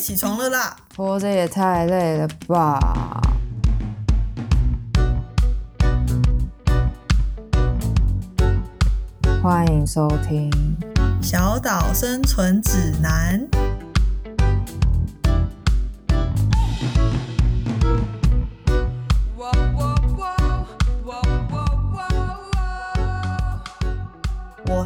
起床了啦！活着也太累了吧！欢迎收听《小岛生存指南》。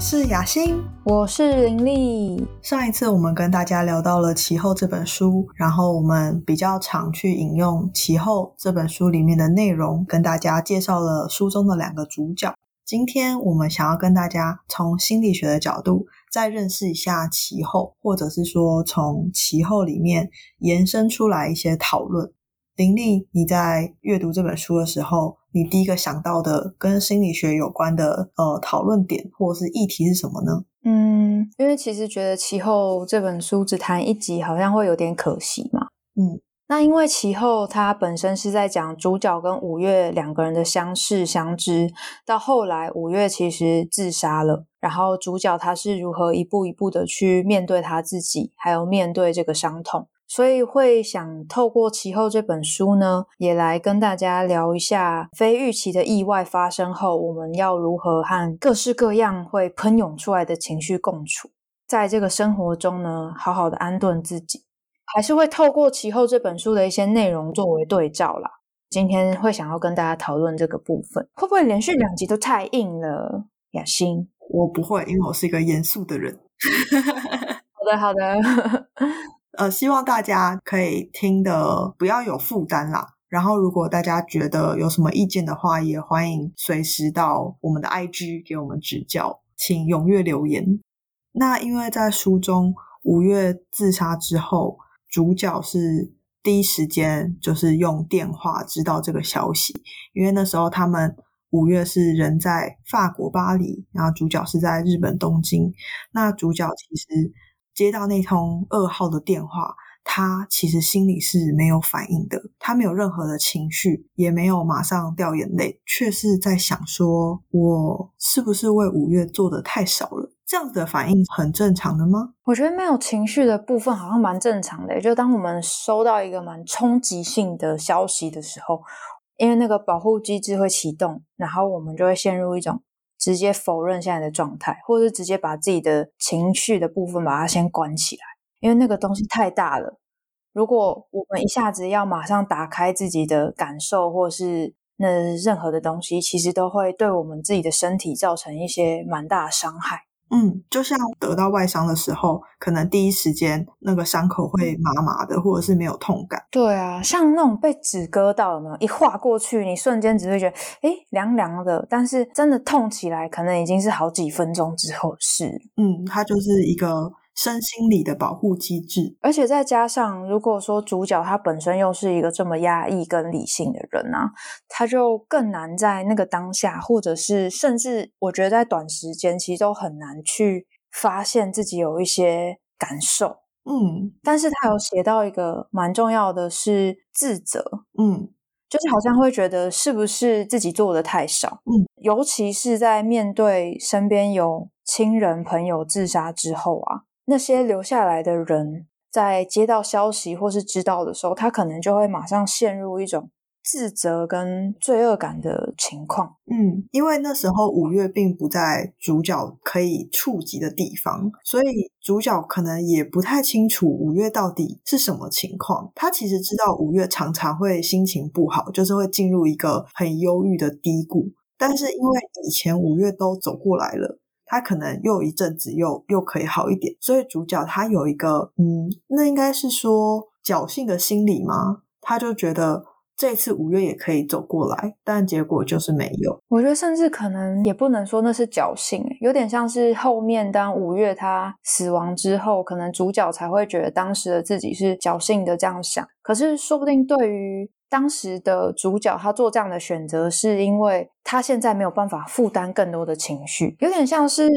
是雅欣，我是林丽。上一次我们跟大家聊到了《其后》这本书，然后我们比较常去引用《其后》这本书里面的内容，跟大家介绍了书中的两个主角。今天我们想要跟大家从心理学的角度再认识一下《其后》，或者是说从《其后》里面延伸出来一些讨论。林丽，你在阅读这本书的时候，你第一个想到的跟心理学有关的呃讨论点或者是议题是什么呢？嗯，因为其实觉得《其后》这本书只谈一集，好像会有点可惜嘛。嗯，那因为《其后》它本身是在讲主角跟五月两个人的相识相知，到后来五月其实自杀了，然后主角他是如何一步一步的去面对他自己，还有面对这个伤痛。所以会想透过其后这本书呢，也来跟大家聊一下非预期的意外发生后，我们要如何和各式各样会喷涌出来的情绪共处，在这个生活中呢，好好的安顿自己，还是会透过其后这本书的一些内容作为对照啦。今天会想要跟大家讨论这个部分，会不会连续两集都太硬了？雅欣，我不会，因为我是一个严肃的人。好的，好的。呃，希望大家可以听的不要有负担啦。然后，如果大家觉得有什么意见的话，也欢迎随时到我们的 IG 给我们指教，请踊跃留言。那因为在书中，五月自杀之后，主角是第一时间就是用电话知道这个消息，因为那时候他们五月是人在法国巴黎，然后主角是在日本东京。那主角其实。接到那通噩耗的电话，他其实心里是没有反应的，他没有任何的情绪，也没有马上掉眼泪，却是在想说：“我是不是为五月做的太少了？”这样子的反应很正常的吗？我觉得没有情绪的部分好像蛮正常的。就当我们收到一个蛮冲击性的消息的时候，因为那个保护机制会启动，然后我们就会陷入一种。直接否认现在的状态，或者是直接把自己的情绪的部分把它先关起来，因为那个东西太大了。如果我们一下子要马上打开自己的感受，或是那任何的东西，其实都会对我们自己的身体造成一些蛮大的伤害。嗯，就像得到外伤的时候，可能第一时间那个伤口会麻麻的，或者是没有痛感。对啊，像那种被纸割到，有没有一划过去，你瞬间只会觉得哎凉凉的，但是真的痛起来，可能已经是好几分钟之后事。嗯，它就是一个。身心理的保护机制，而且再加上，如果说主角他本身又是一个这么压抑跟理性的人啊，他就更难在那个当下，或者是甚至我觉得在短时间，其实都很难去发现自己有一些感受。嗯，但是他有写到一个蛮重要的是自责，嗯，就是好像会觉得是不是自己做的太少，嗯，尤其是在面对身边有亲人朋友自杀之后啊。那些留下来的人，在接到消息或是知道的时候，他可能就会马上陷入一种自责跟罪恶感的情况。嗯，因为那时候五月并不在主角可以触及的地方，所以主角可能也不太清楚五月到底是什么情况。他其实知道五月常常会心情不好，就是会进入一个很忧郁的低谷，但是因为以前五月都走过来了。他可能又一阵子又又可以好一点，所以主角他有一个嗯，那应该是说侥幸的心理吗？他就觉得这次五月也可以走过来，但结果就是没有。我觉得甚至可能也不能说那是侥幸，有点像是后面当五月他死亡之后，可能主角才会觉得当时的自己是侥幸的这样想。可是说不定对于。当时的主角他做这样的选择，是因为他现在没有办法负担更多的情绪，有点像是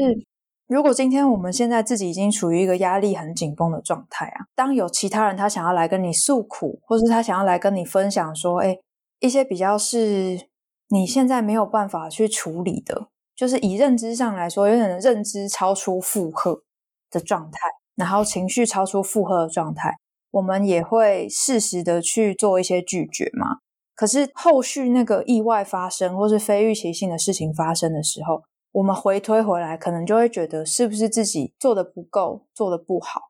如果今天我们现在自己已经处于一个压力很紧绷的状态啊，当有其他人他想要来跟你诉苦，或是他想要来跟你分享说，哎，一些比较是你现在没有办法去处理的，就是以认知上来说，有点认知超出负荷的状态，然后情绪超出负荷的状态。我们也会适时的去做一些拒绝嘛。可是后续那个意外发生，或是非预期性的事情发生的时候，我们回推回来，可能就会觉得是不是自己做的不够，做的不好。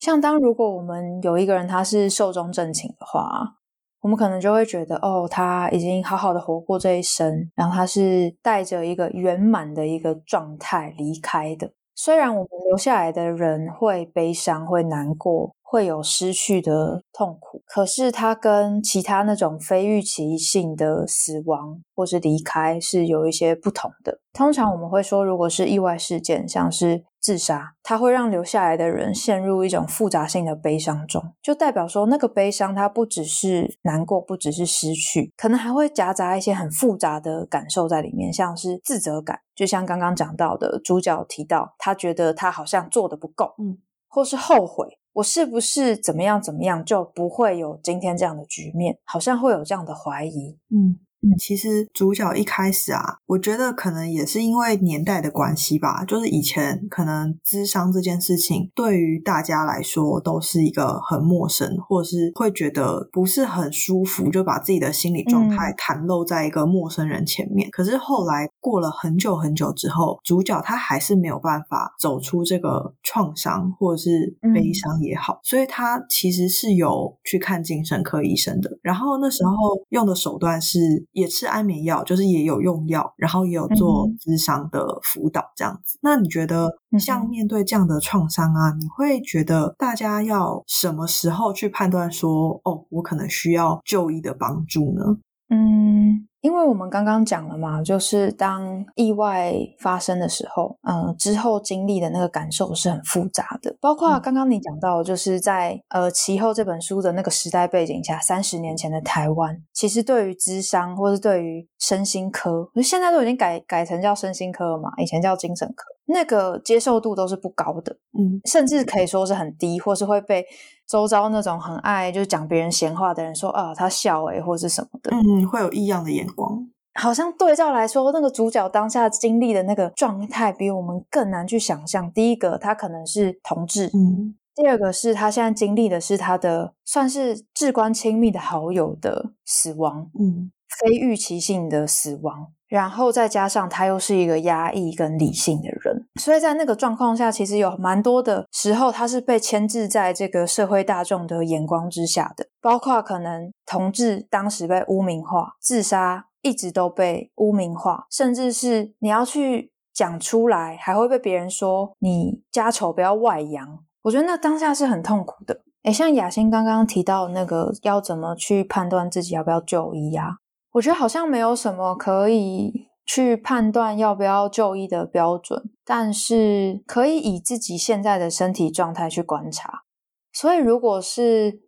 像当如果我们有一个人他是寿终正寝的话，我们可能就会觉得，哦，他已经好好的活过这一生，然后他是带着一个圆满的一个状态离开的。虽然我们留下来的人会悲伤、会难过、会有失去的痛苦，可是它跟其他那种非预期性的死亡或是离开是有一些不同的。通常我们会说，如果是意外事件，像是自杀，它会让留下来的人陷入一种复杂性的悲伤中，就代表说那个悲伤它不只是难过，不只是失去，可能还会夹杂一些很复杂的感受在里面，像是自责感，就像刚刚讲到的主角提到，他觉得他好像做的不够，嗯，或是后悔，我是不是怎么样怎么样就不会有今天这样的局面，好像会有这样的怀疑，嗯。嗯，其实主角一开始啊，我觉得可能也是因为年代的关系吧，就是以前可能智商这件事情对于大家来说都是一个很陌生，或者是会觉得不是很舒服，就把自己的心理状态袒露在一个陌生人前面。可是后来过了很久很久之后，主角他还是没有办法走出这个创伤或者是悲伤也好，所以他其实是有去看精神科医生的。然后那时候用的手段是。也吃安眠药，就是也有用药，然后也有做智商的辅导这样子。那你觉得，像面对这样的创伤啊，你会觉得大家要什么时候去判断说，哦，我可能需要就医的帮助呢？嗯。因为我们刚刚讲了嘛，就是当意外发生的时候，嗯，之后经历的那个感受是很复杂的。包括刚刚你讲到，就是在呃其后这本书的那个时代背景下，三十年前的台湾，其实对于智商或是对于身心科，现在都已经改改成叫身心科了嘛，以前叫精神科，那个接受度都是不高的，嗯，甚至可以说是很低，或是会被。周遭那种很爱就是讲别人闲话的人说啊，他笑诶或者是什么的，嗯，会有异样的眼光。好像对照来说，那个主角当下经历的那个状态，比我们更难去想象。第一个，他可能是同志，嗯；第二个是他现在经历的是他的算是至关亲密的好友的死亡，嗯，非预期性的死亡。然后再加上他又是一个压抑跟理性的人，所以在那个状况下，其实有蛮多的时候，他是被牵制在这个社会大众的眼光之下的。包括可能同志当时被污名化，自杀一直都被污名化，甚至是你要去讲出来，还会被别人说你家丑不要外扬。我觉得那当下是很痛苦的。诶像雅欣刚刚提到那个要怎么去判断自己要不要就医啊？我觉得好像没有什么可以去判断要不要就医的标准，但是可以以自己现在的身体状态去观察。所以，如果是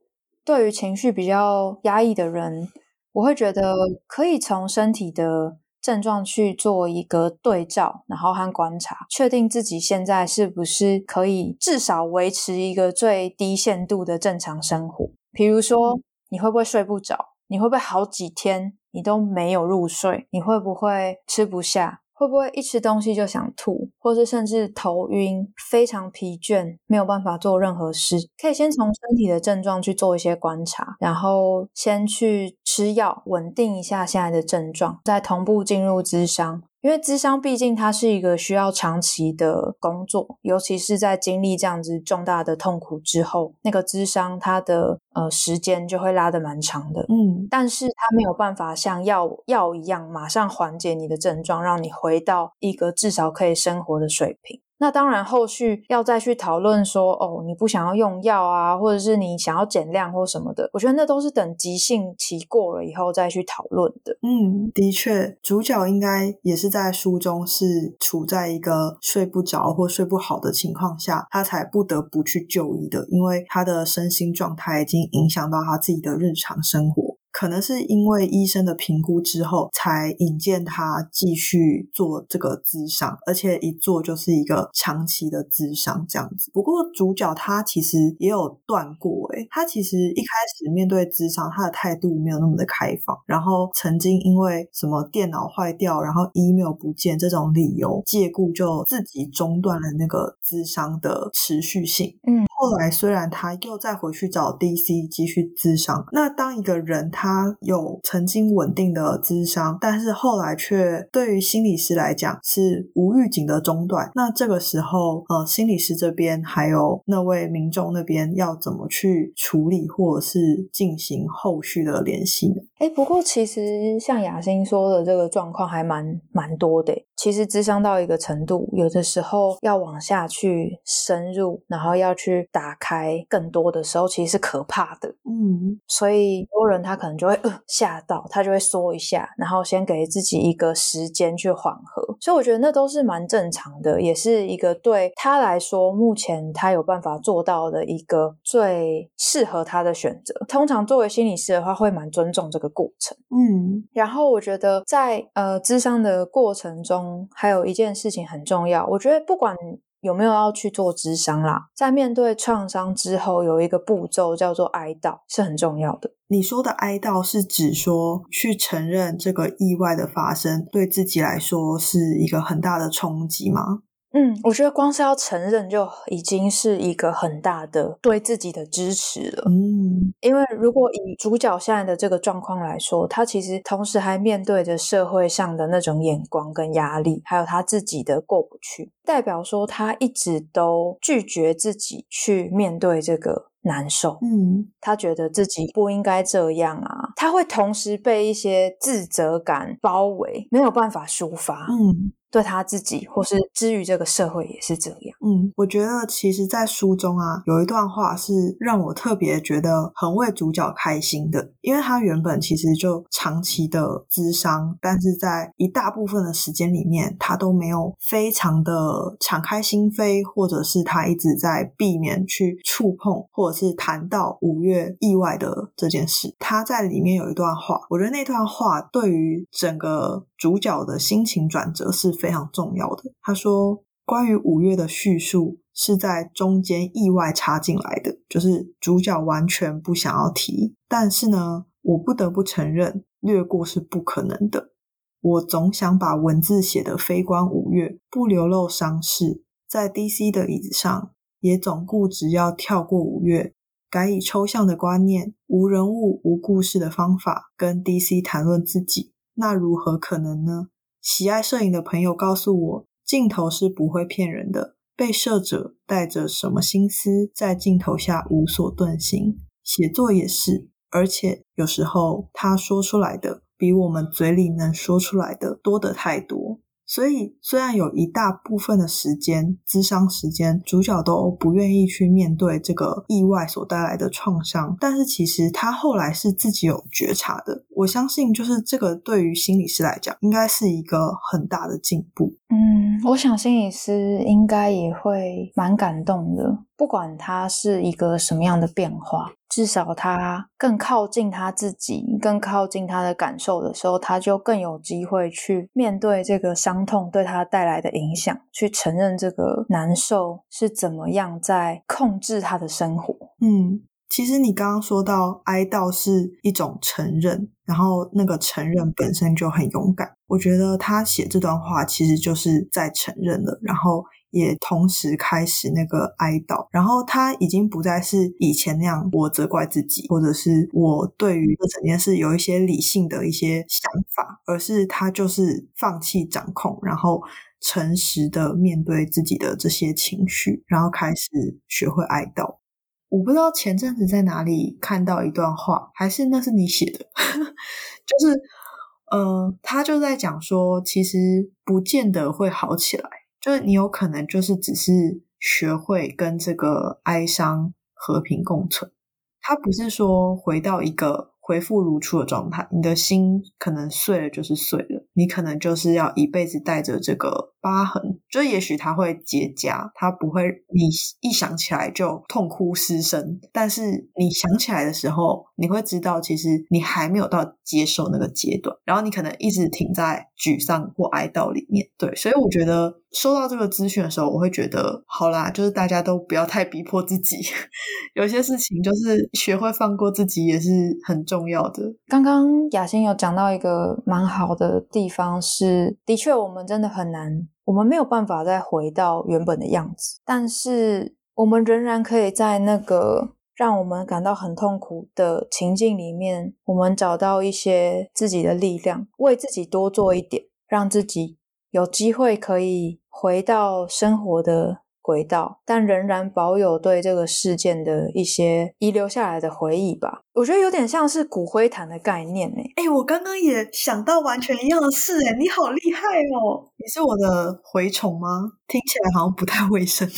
对于情绪比较压抑的人，我会觉得可以从身体的症状去做一个对照，然后和观察，确定自己现在是不是可以至少维持一个最低限度的正常生活。比如说，你会不会睡不着？你会不会好几天？你都没有入睡，你会不会吃不下？会不会一吃东西就想吐，或是甚至头晕、非常疲倦，没有办法做任何事？可以先从身体的症状去做一些观察，然后先去吃药稳定一下现在的症状，再同步进入咨商。因为智商毕竟它是一个需要长期的工作，尤其是在经历这样子重大的痛苦之后，那个智商它的呃时间就会拉得蛮长的。嗯，但是它没有办法像药药一样马上缓解你的症状，让你回到一个至少可以生活的水平。那当然，后续要再去讨论说，哦，你不想要用药啊，或者是你想要减量或什么的，我觉得那都是等急性期过了以后再去讨论的。嗯，的确，主角应该也是在书中是处在一个睡不着或睡不好的情况下，他才不得不去就医的，因为他的身心状态已经影响到他自己的日常生活。可能是因为医生的评估之后，才引荐他继续做这个咨商，而且一做就是一个长期的咨商这样子。不过主角他其实也有断过，诶他其实一开始面对咨商，他的态度没有那么的开放，然后曾经因为什么电脑坏掉，然后 email 不见这种理由，借故就自己中断了那个咨商的持续性。嗯，后后来虽然他又再回去找 DC 继续咨商，那当一个人他有曾经稳定的智商，但是后来却对于心理师来讲是无预警的中断，那这个时候呃，心理师这边还有那位民众那边要怎么去处理，或者是进行后续的联系呢？哎，不过其实像雅欣说的这个状况还蛮蛮多的。其实智商到一个程度，有的时候要往下去深入，然后要去打开更多的时候，其实是可怕的。嗯，所以很多人他可能就会呃吓到，他就会缩一下，然后先给自己一个时间去缓和。所以我觉得那都是蛮正常的，也是一个对他来说目前他有办法做到的一个最适合他的选择。通常作为心理师的话，会蛮尊重这个过程。嗯，然后我觉得在呃智商的过程中。还有一件事情很重要，我觉得不管有没有要去做智商啦，在面对创伤之后，有一个步骤叫做哀悼，是很重要的。你说的哀悼是指说去承认这个意外的发生，对自己来说是一个很大的冲击吗？嗯，我觉得光是要承认就已经是一个很大的对自己的支持了。嗯，因为如果以主角现在的这个状况来说，他其实同时还面对着社会上的那种眼光跟压力，还有他自己的过不去，代表说他一直都拒绝自己去面对这个难受。嗯，他觉得自己不应该这样啊，他会同时被一些自责感包围，没有办法抒发。嗯。对他自己，或是之于这个社会也是这样。嗯，我觉得其实，在书中啊，有一段话是让我特别觉得很为主角开心的，因为他原本其实就长期的智商，但是在一大部分的时间里面，他都没有非常的敞开心扉，或者是他一直在避免去触碰，或者是谈到五月意外的这件事。他在里面有一段话，我觉得那段话对于整个主角的心情转折是。非常重要的。他说，关于五月的叙述是在中间意外插进来的，就是主角完全不想要提。但是呢，我不得不承认，略过是不可能的。我总想把文字写得非关五月，不流露伤势。在 DC 的椅子上，也总固执要跳过五月，改以抽象的观念、无人物、无故事的方法跟 DC 谈论自己。那如何可能呢？喜爱摄影的朋友告诉我，镜头是不会骗人的。被摄者带着什么心思，在镜头下无所遁形。写作也是，而且有时候他说出来的，比我们嘴里能说出来的多得太多。所以，虽然有一大部分的时间，咨商时间，主角都不愿意去面对这个意外所带来的创伤，但是其实他后来是自己有觉察的。我相信，就是这个对于心理师来讲，应该是一个很大的进步。嗯，我想心理师应该也会蛮感动的，不管他是一个什么样的变化。至少他更靠近他自己，更靠近他的感受的时候，他就更有机会去面对这个伤痛对他带来的影响，去承认这个难受是怎么样在控制他的生活。嗯，其实你刚刚说到哀悼是一种承认，然后那个承认本身就很勇敢。我觉得他写这段话其实就是在承认了，然后。也同时开始那个哀悼，然后他已经不再是以前那样，我责怪自己，或者是我对于这整件事有一些理性的一些想法，而是他就是放弃掌控，然后诚实的面对自己的这些情绪，然后开始学会哀悼。我不知道前阵子在哪里看到一段话，还是那是你写的，就是，呃，他就在讲说，其实不见得会好起来。就是你有可能就是只是学会跟这个哀伤和平共存，它不是说回到一个恢复如初的状态，你的心可能碎了就是碎了，你可能就是要一辈子带着这个。疤痕，就也许它会结痂，它不会，你一想起来就痛哭失声。但是你想起来的时候，你会知道，其实你还没有到接受那个阶段，然后你可能一直停在沮丧或哀悼里面。对，所以我觉得收到这个资讯的时候，我会觉得，好啦，就是大家都不要太逼迫自己，有些事情就是学会放过自己也是很重要的。刚刚雅欣有讲到一个蛮好的地方，是的确，我们真的很难。我们没有办法再回到原本的样子，但是我们仍然可以在那个让我们感到很痛苦的情境里面，我们找到一些自己的力量，为自己多做一点，让自己有机会可以回到生活的。轨道，但仍然保有对这个事件的一些遗留下来的回忆吧。我觉得有点像是骨灰坛的概念诶。哎，我刚刚也想到完全一样的事诶，你好厉害哦！你是我的蛔虫吗？听起来好像不太卫生，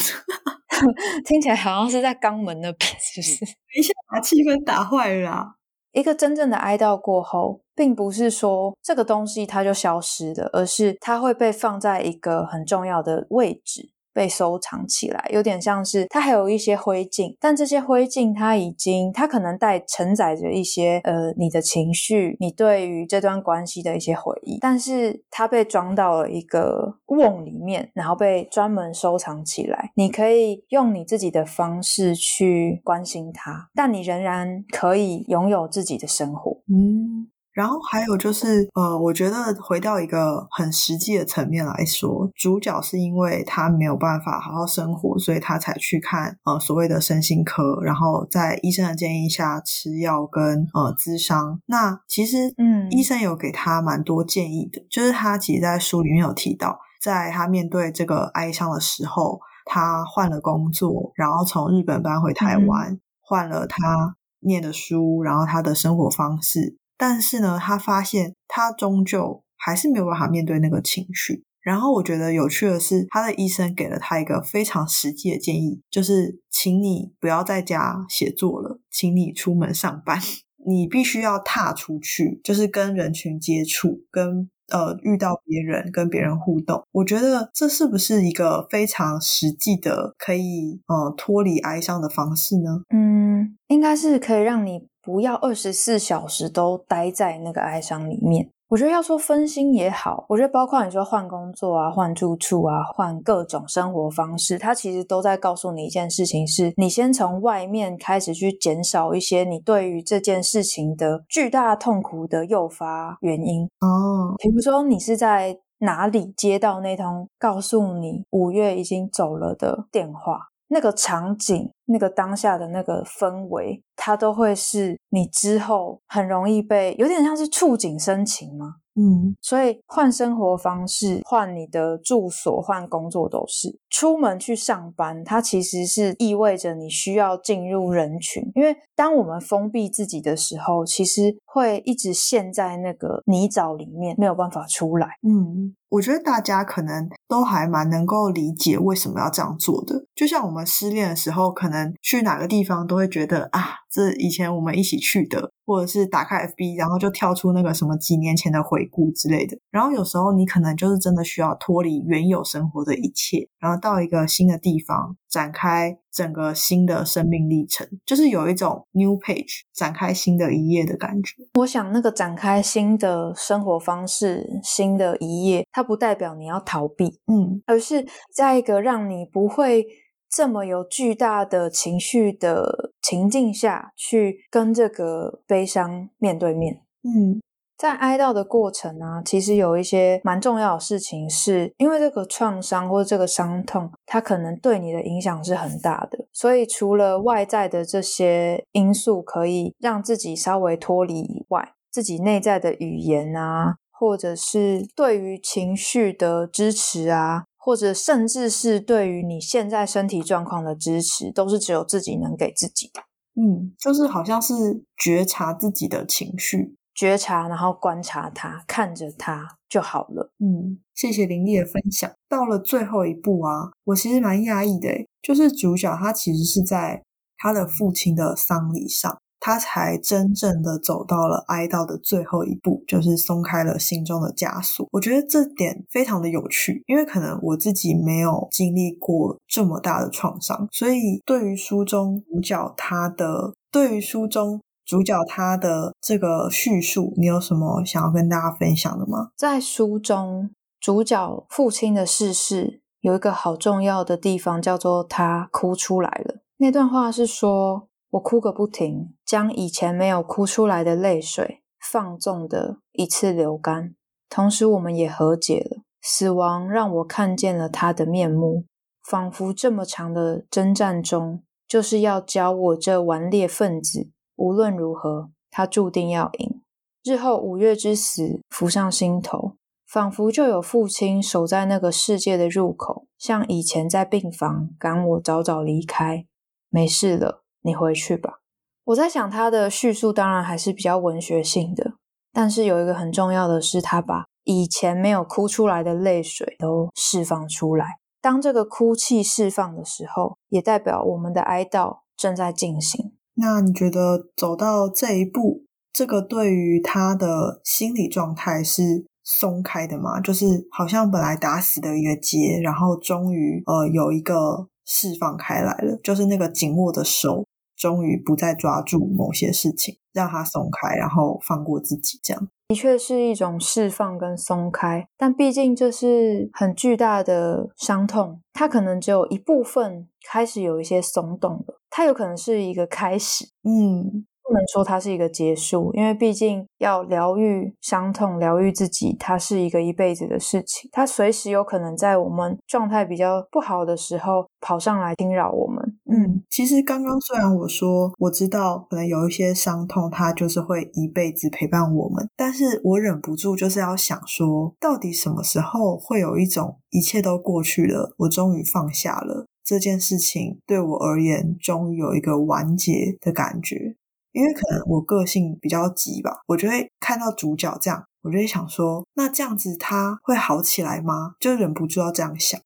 听起来好像是在肛门那边，是不是？一下把气氛打坏了。一个真正的哀悼过后，并不是说这个东西它就消失了，而是它会被放在一个很重要的位置。被收藏起来，有点像是它还有一些灰烬，但这些灰烬它已经，它可能带承载着一些呃你的情绪，你对于这段关系的一些回忆，但是它被装到了一个瓮里面，然后被专门收藏起来。你可以用你自己的方式去关心它，但你仍然可以拥有自己的生活。嗯。然后还有就是，呃，我觉得回到一个很实际的层面来说，主角是因为他没有办法好好生活，所以他才去看呃所谓的身心科，然后在医生的建议下吃药跟呃咨商。那其实，嗯，医生有给他蛮多建议的，就是他其实在书里面有提到，在他面对这个哀伤的时候，他换了工作，然后从日本搬回台湾，换了他念的书，然后他的生活方式。但是呢，他发现他终究还是没有办法面对那个情绪。然后我觉得有趣的是，他的医生给了他一个非常实际的建议，就是请你不要在家写作了，请你出门上班，你必须要踏出去，就是跟人群接触，跟呃遇到别人，跟别人互动。我觉得这是不是一个非常实际的可以呃脱离哀伤的方式呢？嗯，应该是可以让你。不要二十四小时都待在那个哀伤里面。我觉得要说分心也好，我觉得包括你说换工作啊、换住处啊、换各种生活方式，它其实都在告诉你一件事情：是你先从外面开始去减少一些你对于这件事情的巨大痛苦的诱发原因。哦，比如说你是在哪里接到那通告诉你五月已经走了的电话。那个场景，那个当下的那个氛围，它都会是你之后很容易被，有点像是触景生情吗？嗯，所以换生活方式、换你的住所、换工作都是。出门去上班，它其实是意味着你需要进入人群，因为当我们封闭自己的时候，其实会一直陷在那个泥沼里面，没有办法出来。嗯。我觉得大家可能都还蛮能够理解为什么要这样做的。就像我们失恋的时候，可能去哪个地方都会觉得啊，这以前我们一起去的，或者是打开 FB，然后就跳出那个什么几年前的回顾之类的。然后有时候你可能就是真的需要脱离原有生活的一切，然后到一个新的地方展开。整个新的生命历程，就是有一种 new page 展开新的一页的感觉。我想，那个展开新的生活方式、新的一页，它不代表你要逃避，嗯，而是在一个让你不会这么有巨大的情绪的情境下去跟这个悲伤面对面，嗯。在哀悼的过程呢，其实有一些蛮重要的事情，是因为这个创伤或者这个伤痛，它可能对你的影响是很大的。所以除了外在的这些因素可以让自己稍微脱离以外，自己内在的语言啊，或者是对于情绪的支持啊，或者甚至是对于你现在身体状况的支持，都是只有自己能给自己的。嗯，就是好像是觉察自己的情绪。觉察，然后观察它，看着它就好了。嗯，谢谢林丽的分享。到了最后一步啊，我其实蛮讶异的，就是主角他其实是在他的父亲的丧礼上，他才真正的走到了哀悼的最后一步，就是松开了心中的枷锁。我觉得这点非常的有趣，因为可能我自己没有经历过这么大的创伤，所以对于书中主角他的，对于书中。主角他的这个叙述，你有什么想要跟大家分享的吗？在书中，主角父亲的逝世有一个好重要的地方，叫做他哭出来了。那段话是说：“我哭个不停，将以前没有哭出来的泪水放纵的一次流干。同时，我们也和解了。死亡让我看见了他的面目，仿佛这么长的征战中，就是要教我这顽劣分子，无论如何，他注定要赢。日后五月之死浮上心头，仿佛就有父亲守在那个世界的入口，像以前在病房赶我早早离开。没事了，你回去吧。我在想，他的叙述当然还是比较文学性的，但是有一个很重要的是，他把以前没有哭出来的泪水都释放出来。当这个哭泣释放的时候，也代表我们的哀悼正在进行。那你觉得走到这一步？这个对于他的心理状态是松开的吗？就是好像本来打死的一个结，然后终于呃有一个释放开来了，就是那个紧握的手终于不再抓住某些事情，让他松开，然后放过自己，这样的确是一种释放跟松开。但毕竟这是很巨大的伤痛，它可能只有一部分开始有一些松动了，它有可能是一个开始，嗯。不能说它是一个结束，因为毕竟要疗愈伤痛、疗愈自己，它是一个一辈子的事情。它随时有可能在我们状态比较不好的时候跑上来惊扰我们。嗯，其实刚刚虽然我说我知道可能有一些伤痛，它就是会一辈子陪伴我们，但是我忍不住就是要想说，到底什么时候会有一种一切都过去了，我终于放下了这件事情，对我而言终于有一个完结的感觉。因为可能我个性比较急吧，我就会看到主角这样，我就会想说，那这样子他会好起来吗？就忍不住要这样想。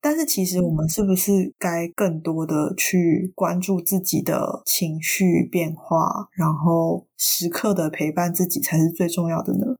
但是其实我们是不是该更多的去关注自己的情绪变化，然后时刻的陪伴自己才是最重要的呢？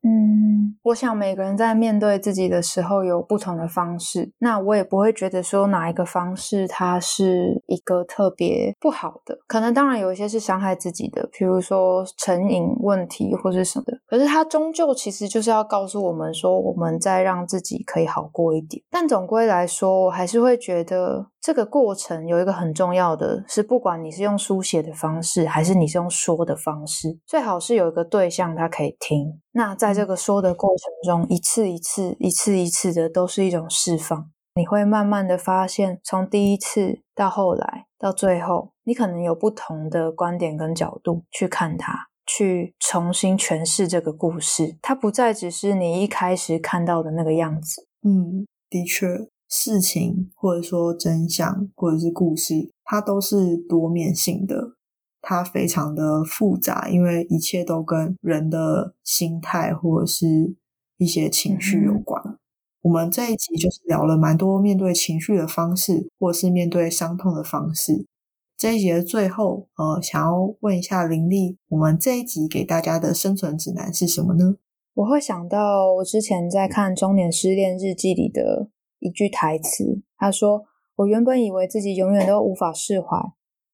我想每个人在面对自己的时候有不同的方式，那我也不会觉得说哪一个方式它是一个特别不好的。可能当然有一些是伤害自己的，比如说成瘾问题或者什么的。可是它终究其实就是要告诉我们说，我们再让自己可以好过一点。但总归来说。我还是会觉得这个过程有一个很重要的是，不管你是用书写的方式，还是你是用说的方式，最好是有一个对象他可以听。那在这个说的过程中，一次一次、一次一次的，都是一种释放。你会慢慢的发现，从第一次到后来到最后，你可能有不同的观点跟角度去看它，去重新诠释这个故事。它不再只是你一开始看到的那个样子。嗯，的确。事情或者说真相或者是故事，它都是多面性的，它非常的复杂，因为一切都跟人的心态或者是一些情绪有关。我们这一集就是聊了蛮多面对情绪的方式，或是面对伤痛的方式。这一集的最后，呃，想要问一下林丽，我们这一集给大家的生存指南是什么呢？我会想到我之前在看《中年失恋日记》里的。一句台词，他说：“我原本以为自己永远都无法释怀，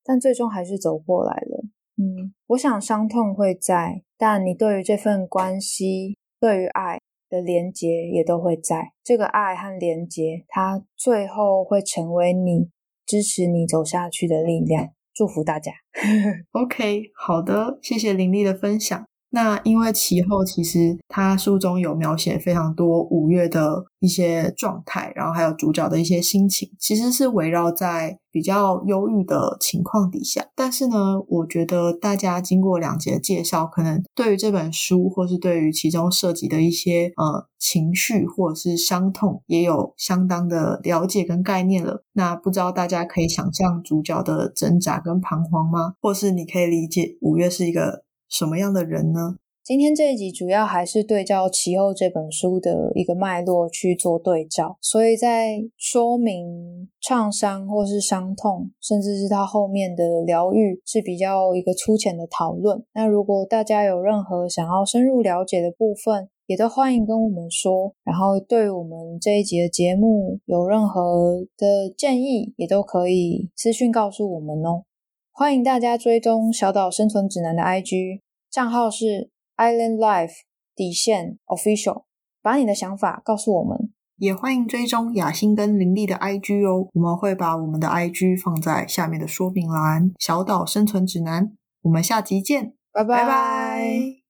但最终还是走过来了。”嗯，我想伤痛会在，但你对于这份关系、对于爱的连结也都会在。这个爱和连结，它最后会成为你支持你走下去的力量。祝福大家。OK，好的，谢谢林丽的分享。那因为其后其实他书中有描写非常多五月的一些状态，然后还有主角的一些心情，其实是围绕在比较忧郁的情况底下。但是呢，我觉得大家经过两节介绍，可能对于这本书或是对于其中涉及的一些呃情绪或者是伤痛，也有相当的了解跟概念了。那不知道大家可以想象主角的挣扎跟彷徨吗？或是你可以理解五月是一个。什么样的人呢？今天这一集主要还是对照《其后》这本书的一个脉络去做对照，所以在说明创伤或是伤痛，甚至是它后面的疗愈是比较一个粗浅的讨论。那如果大家有任何想要深入了解的部分，也都欢迎跟我们说。然后对我们这一集的节目有任何的建议，也都可以私讯告诉我们哦。欢迎大家追踪小岛生存指南的 IG 账号是 Island Life 底线 Official，把你的想法告诉我们。也欢迎追踪雅欣跟林立的 IG 哦，我们会把我们的 IG 放在下面的说明栏。小岛生存指南，我们下集见，拜拜拜。